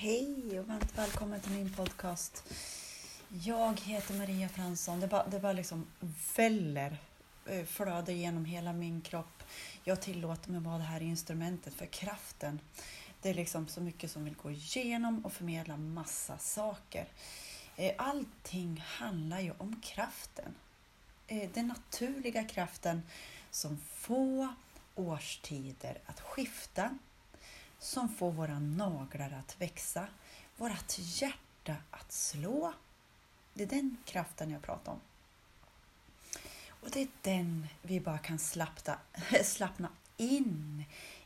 Hej och varmt välkommen till min podcast. Jag heter Maria Fransson. Det bara, det bara liksom väller, eh, flödar genom hela min kropp. Jag tillåter mig vara det här instrumentet för kraften. Det är liksom så mycket som vill gå igenom och förmedla massa saker. Eh, allting handlar ju om kraften. Eh, den naturliga kraften som får årstider att skifta som får våra naglar att växa, vårt hjärta att slå. Det är den kraften jag pratar om. Och det är den vi bara kan slappna, slappna in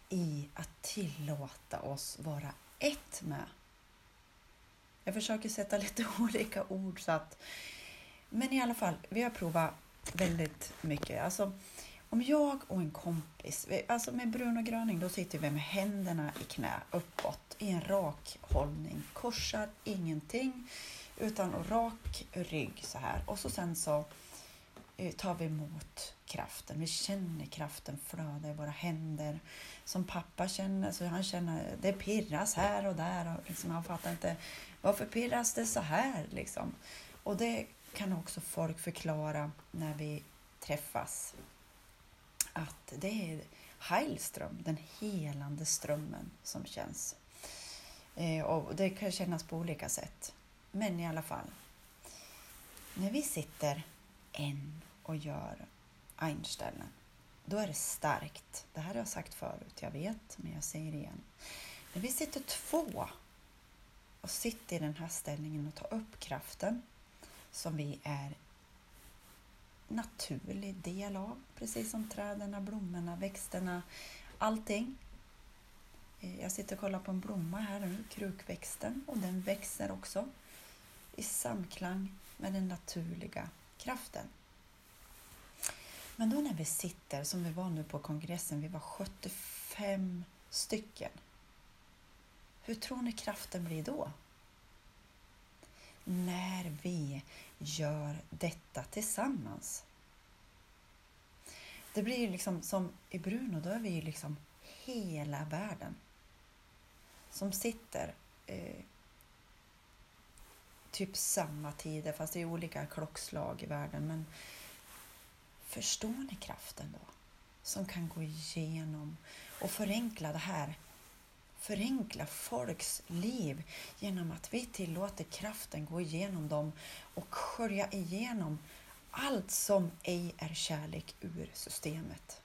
i att tillåta oss vara ett med. Jag försöker sätta lite olika ord så att... Men i alla fall, vi har provat väldigt mycket. Alltså, om jag och en kompis, alltså med och Gröning, då sitter vi med händerna i knä uppåt i en rak hållning, korsar ingenting utan rak rygg så här och så sen så eh, tar vi emot kraften. Vi känner kraften flöda i våra händer. Som pappa känner, så han känner det pirras här och där och liksom, han fattar inte varför pirras det så här liksom. Och det kan också folk förklara när vi träffas att det är Heilström, den helande strömmen som känns. Eh, och det kan kännas på olika sätt. Men i alla fall, när vi sitter en och gör Einstellen, då är det starkt. Det här har jag sagt förut, jag vet, men jag säger det igen. När vi sitter två och sitter i den här ställningen och tar upp kraften som vi är naturlig del av, precis som träden, blommorna, växterna, allting. Eh, jag sitter och kollar på en blomma här nu, krukväxten, och den växer också i samklang med den naturliga kraften. Men då när vi sitter, som vi var nu på kongressen, vi var 75 stycken. Hur tror ni kraften blir då? När vi gör detta tillsammans. Det blir liksom som i Bruno, då är vi liksom hela världen som sitter eh, typ samma tider, fast det är olika klockslag i världen. Men förstår ni kraften då? Som kan gå igenom och förenkla det här förenkla folks liv genom att vi tillåter kraften gå igenom dem och skölja igenom allt som ej är kärlek ur systemet.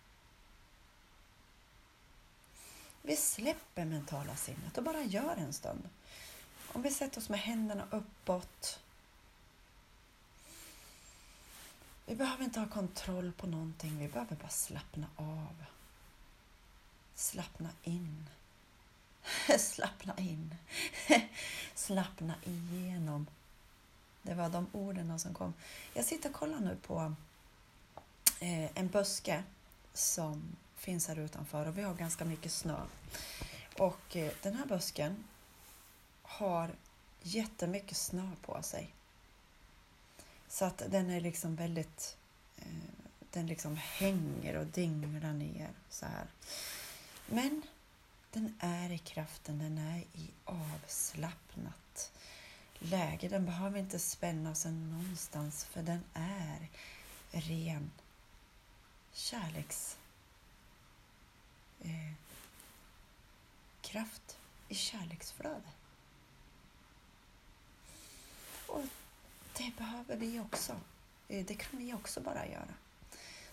Vi släpper mentala sinnet och bara gör en stund. Om vi sätter oss med händerna uppåt. Vi behöver inte ha kontroll på någonting, vi behöver bara slappna av. Slappna in. Slappna in. Slappna igenom. Det var de orden som kom. Jag sitter och kollar nu på eh, en buske som finns här utanför och vi har ganska mycket snö. Och eh, den här busken har jättemycket snö på sig. Så att den är liksom väldigt... Eh, den liksom hänger och dinglar ner så här. Men den är i kraften, den är i avslappnat läge. Den behöver inte spänna sig någonstans för den är ren kärleks eh, kraft i kärleksflöde. Och det behöver vi också. Eh, det kan vi också bara göra.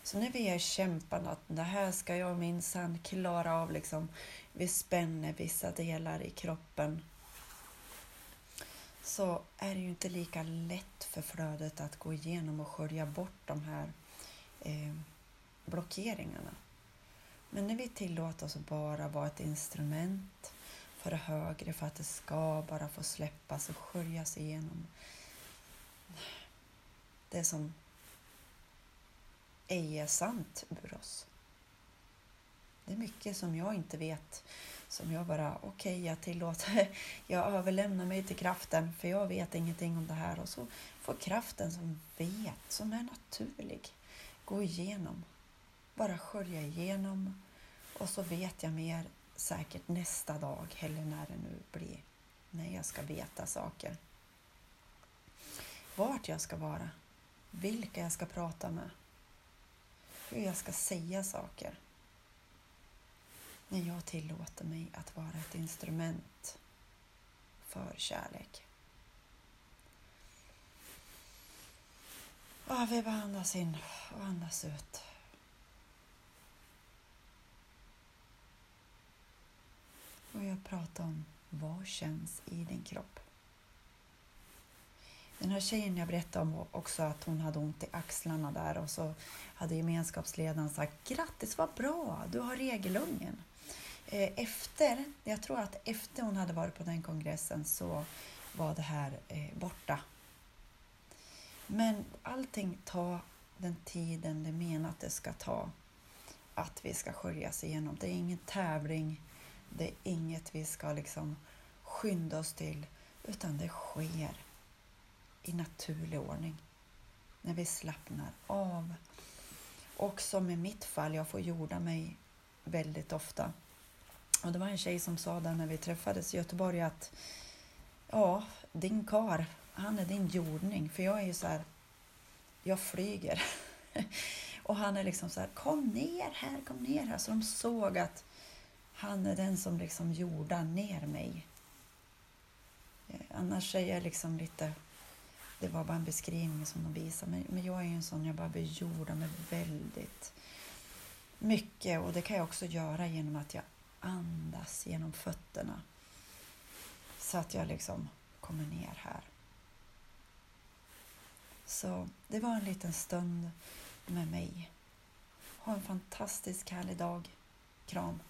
Så när vi är kämpande att det här ska jag minsann klara av, liksom, vi spänner vissa delar i kroppen, så är det ju inte lika lätt för flödet att gå igenom och skölja bort de här eh, blockeringarna. Men när vi tillåter oss att bara vara ett instrument för det högre, för att det ska bara få släppas och sköljas igenom. Det som ej är sant ur oss. Det är mycket som jag inte vet, som jag bara, okej, okay, jag tillåter, jag överlämnar mig till kraften, för jag vet ingenting om det här. Och så får kraften som vet, som är naturlig, gå igenom. Bara skölja igenom och så vet jag mer säkert nästa dag, eller när det nu blir, när jag ska veta saker. Vart jag ska vara, vilka jag ska prata med, hur jag ska säga saker. När jag tillåter mig att vara ett instrument för kärlek. Och vi bara andas in och andas ut. Och jag pratar om vad känns i din kropp? Den här tjejen jag berättade om också att hon hade ont i axlarna där och så hade gemenskapsledaren sagt grattis vad bra, du har regelungen. Eh, efter, jag tror att efter hon hade varit på den kongressen så var det här eh, borta. Men allting tar den tiden det menar att det ska ta att vi ska sköljas igenom. Det är ingen tävling, det är inget vi ska liksom skynda oss till, utan det sker i naturlig ordning när vi slappnar av. Och som i mitt fall, jag får jorda mig väldigt ofta. Och det var en tjej som sa där när vi träffades i Göteborg att ja, din kar, han är din jordning. För jag är ju så här, jag flyger. och han är liksom så här, kom ner här, kom ner här. Så de såg att han är den som liksom jordar ner mig. Eh, annars är jag liksom lite... Det var bara en beskrivning som de visade. Men, men jag är ju en sån, jag bara bejordar mig väldigt mycket. Och det kan jag också göra genom att jag andas genom fötterna. Så att jag liksom kommer ner här. Så det var en liten stund med mig. Ha en fantastisk härlig dag. Kram!